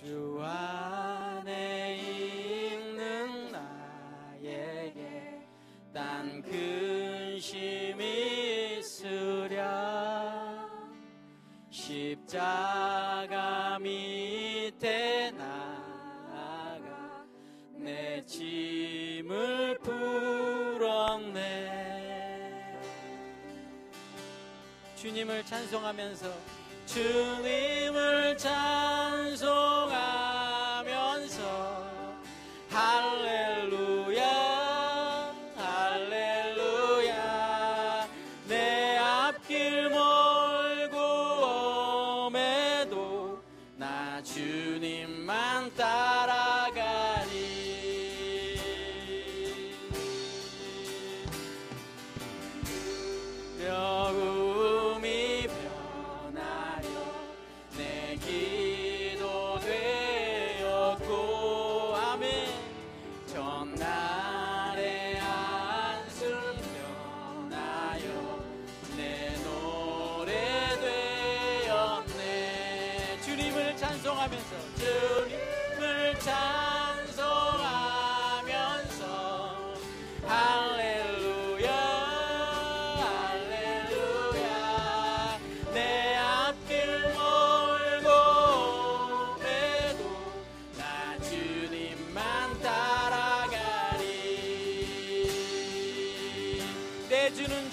주 안에 있는 나에게 딴 근심이 있으랴. 십자가 밑에 나가 내 짐을 풀었네. 주님을 찬송하면서 주님을 찬송하면서 할렐루야 할렐루야. 내 앞길 멀고 엄해도 나 주님만 따라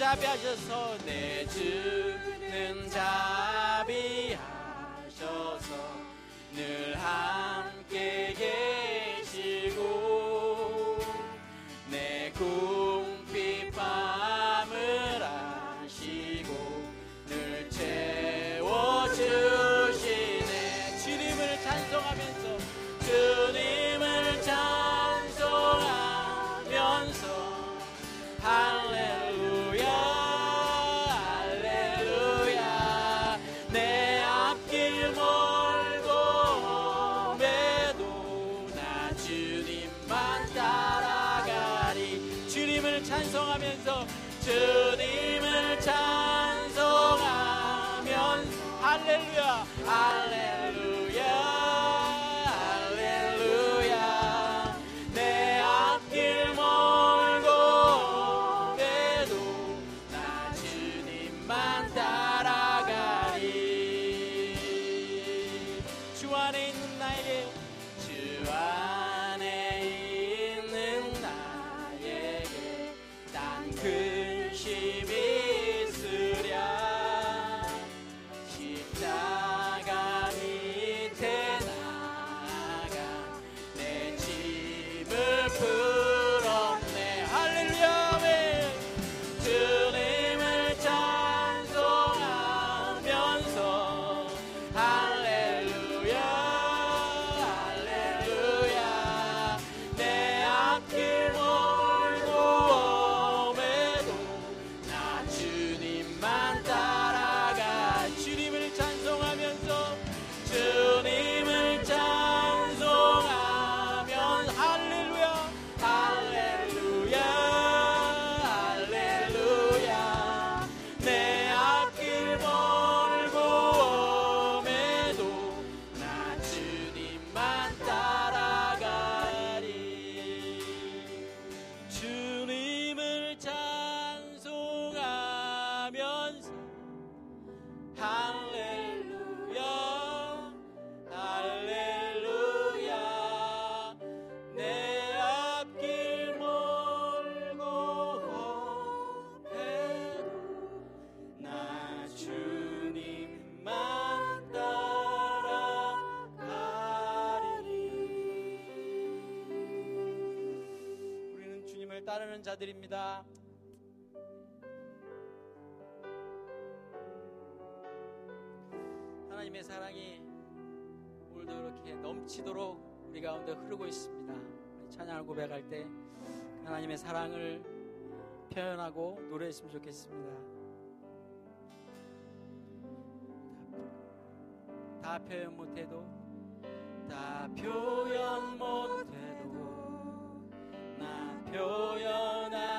자비하셔서 내 주는 자비하셔서 늘함 만 따라가리 주님을 찬송하면서 주님을 찬 따르는 자들입니다 하나님의 사랑이 오늘도 이렇게 넘치도록 우리 가운데 흐르고 있습니다. 찬양을 고백할 때 하나님의 사랑을 표현하고 노래했으면 좋겠습니다. 다 표현 못해도 다 표현 못해도 나 표현하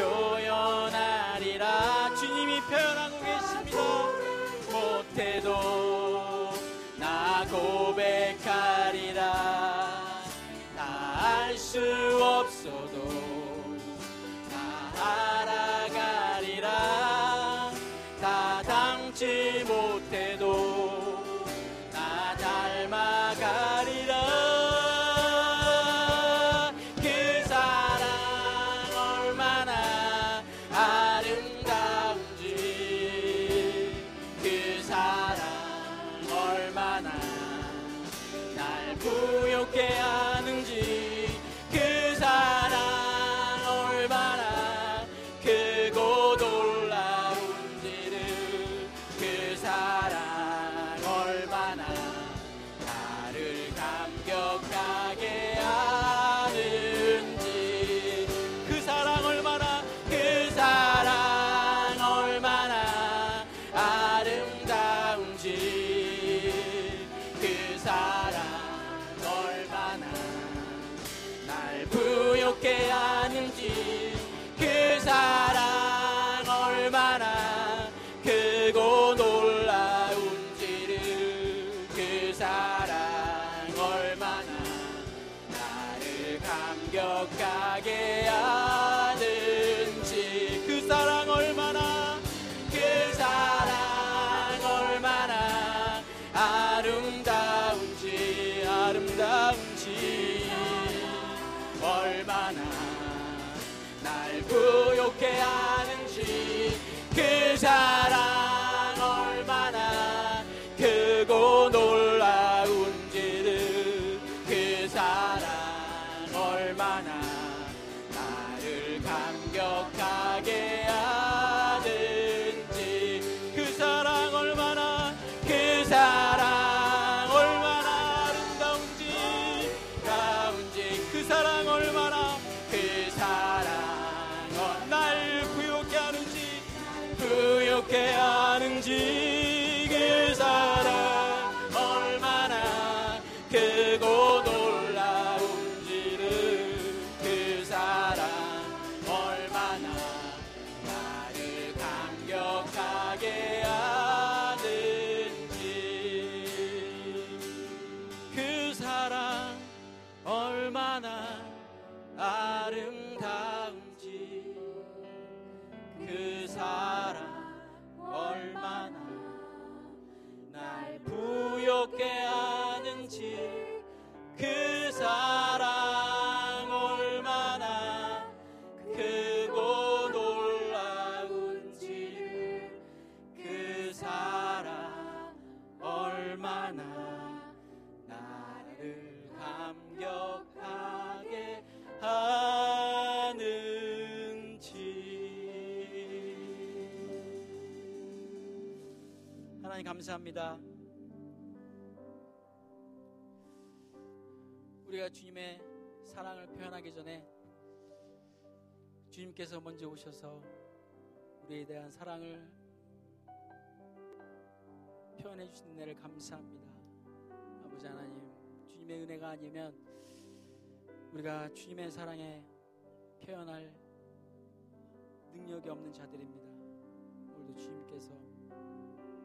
표현하리라. 주님이 표현하고 계십니다. 못해도 나 고백하리라. 나 알 수 없어. testemunham que há. 공격하게 하라 감사합니다. 우리가 주님의 사랑을 표현하기 전에 주님께서 먼저 오셔서 우리에 대한 사랑을 표현해 주신 은혜를 감사합니다. 아버지 하나님, 주님의 은혜가 아니면 우리가 주님의 사랑에 표현할 능력이 없는 자들입니다. 오늘도 주님께서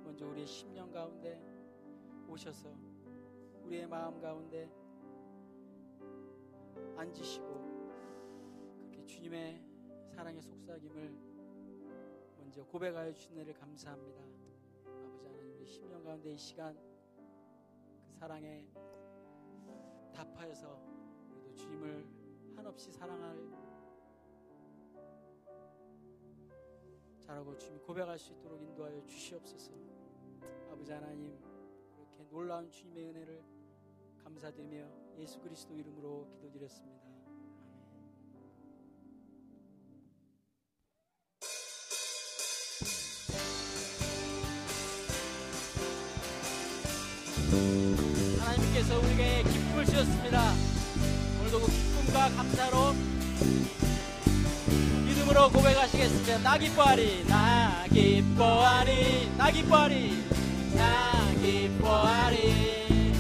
먼저 우리의 심령 가운데 오셔서 우리의 마음 가운데 앉으시고 그렇게 주님의 사랑의 속삭임을 먼저 고백하여 주신 은혜를 감사합니다. 아버지 하나님 우리 심령 가운데 이 시간 그 사랑에 답하여서 우리도 주님을 한없이 사랑할 잘하고 주님 고백할 수 있도록 인도하여 주시옵소서. 아버지 하나님 그렇게 놀라운 주님의 은혜를 감사드리며 예수 그리스도 이름으로 기도드렸습니다. 하나님께서 우리에게 기쁨을 주셨습니다. 오늘도 그 기쁨과 감사로 믿음으로 고백하시겠습니다. 나 기뻐하리, 나 기뻐하리, 나 기뻐하리, 나 기뻐하리,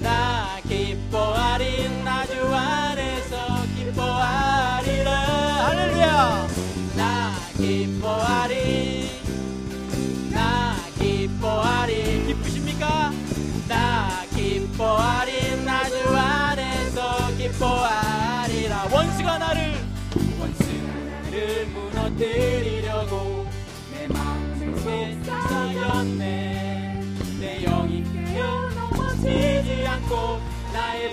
나 기뻐하리, 나 주 안에서 기뻐하리라. 할렐루야! 나 기뻐하리, 나 기뻐하리, 기쁘십니까? 나 기뻐하리, 나 주 안에서 기뻐하리라. 원수가 나를 원수를 무너뜨리려고 내 마음을 속삭였네 넘어지지 않고 나의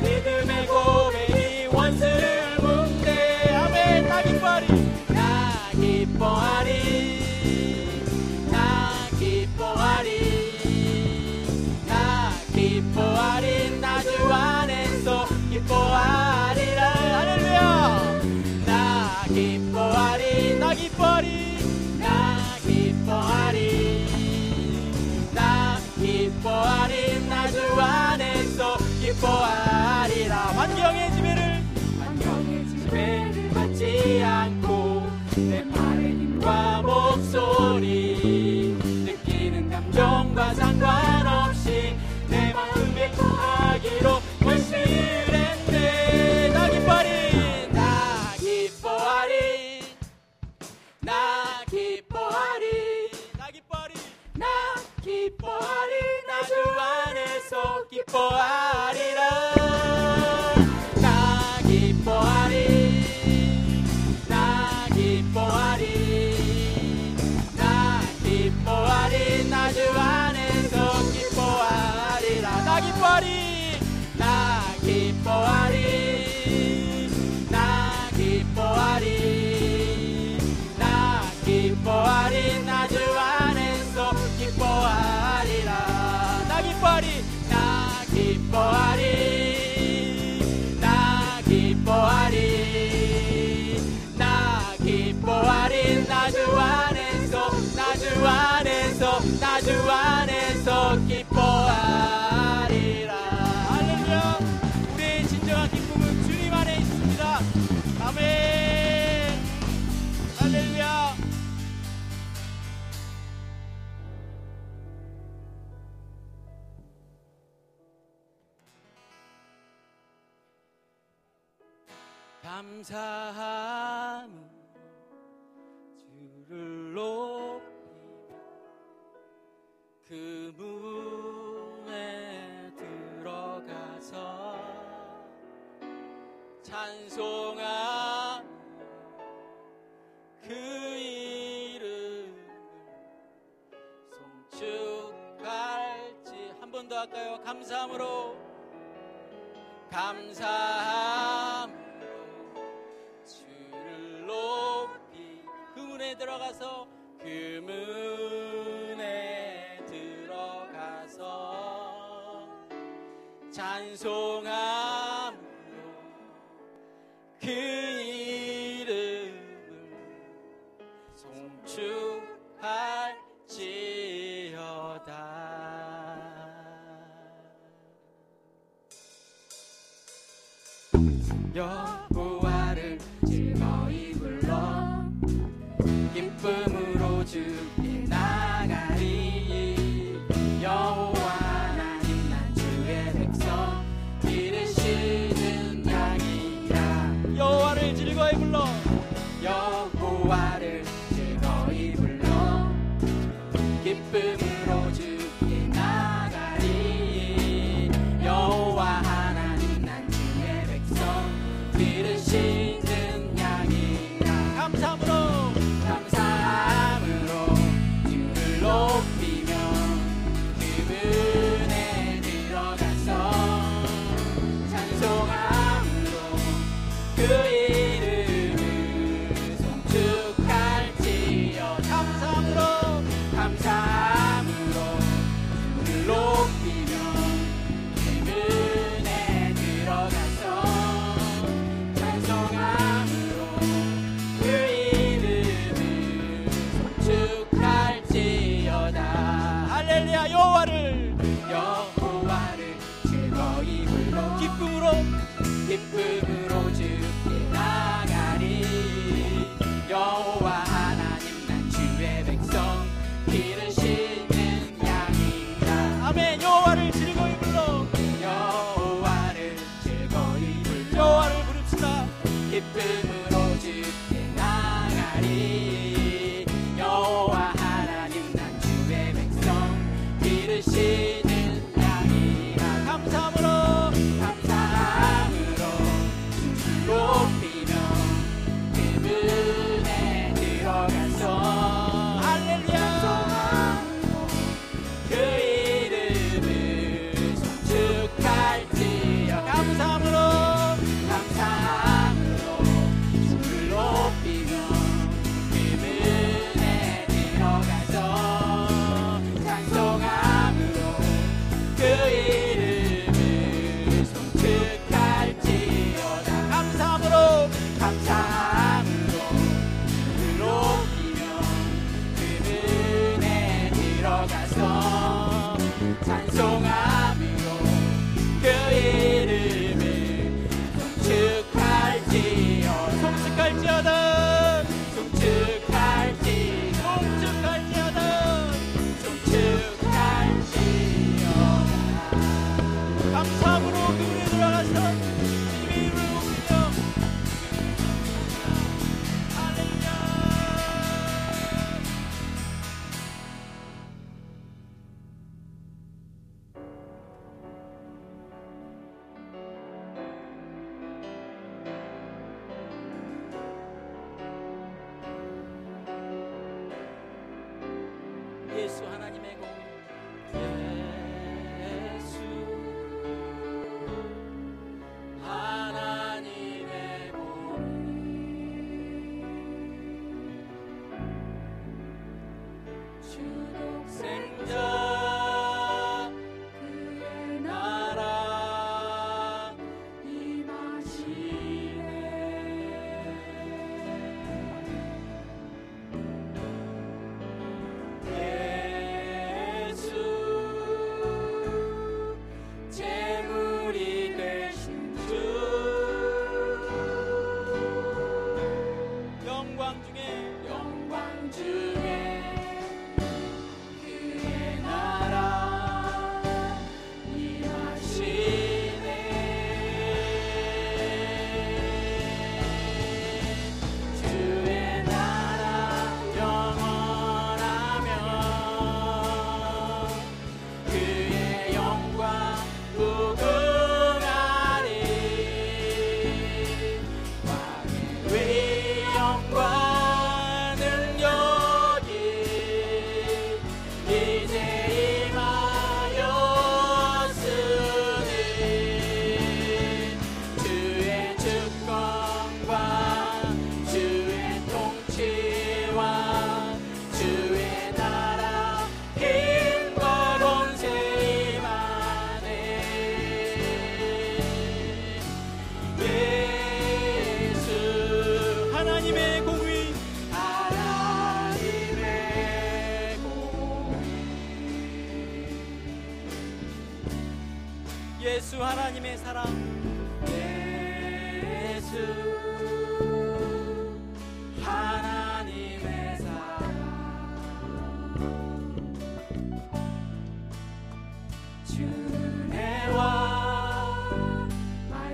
감사함 주를 높이며 그 문에 들어가서 찬송함 그 이름을 송축할지 한 번 더 할까요? 감사함으로 감사 송축할지어다. 여호와를 즐거이 불러 기쁨으로 즐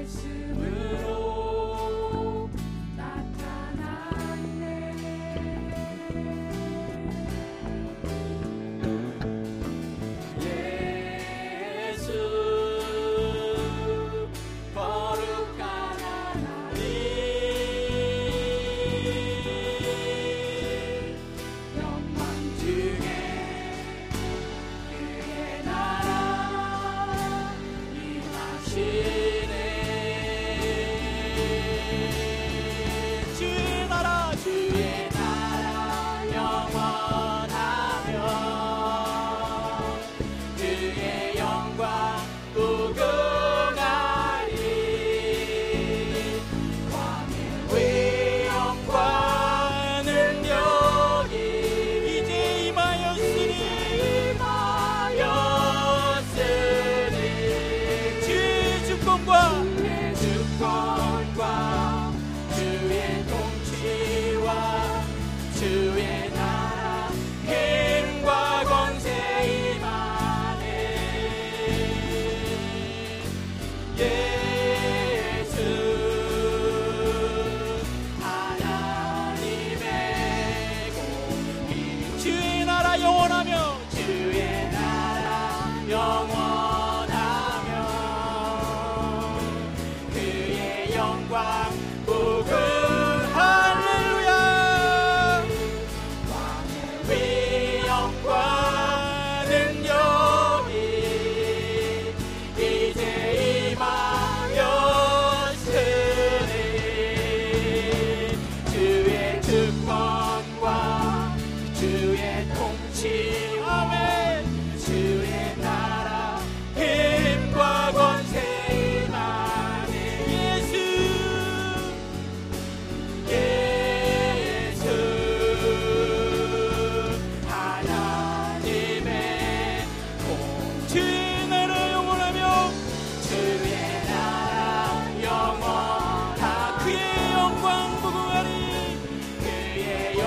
life's illusion.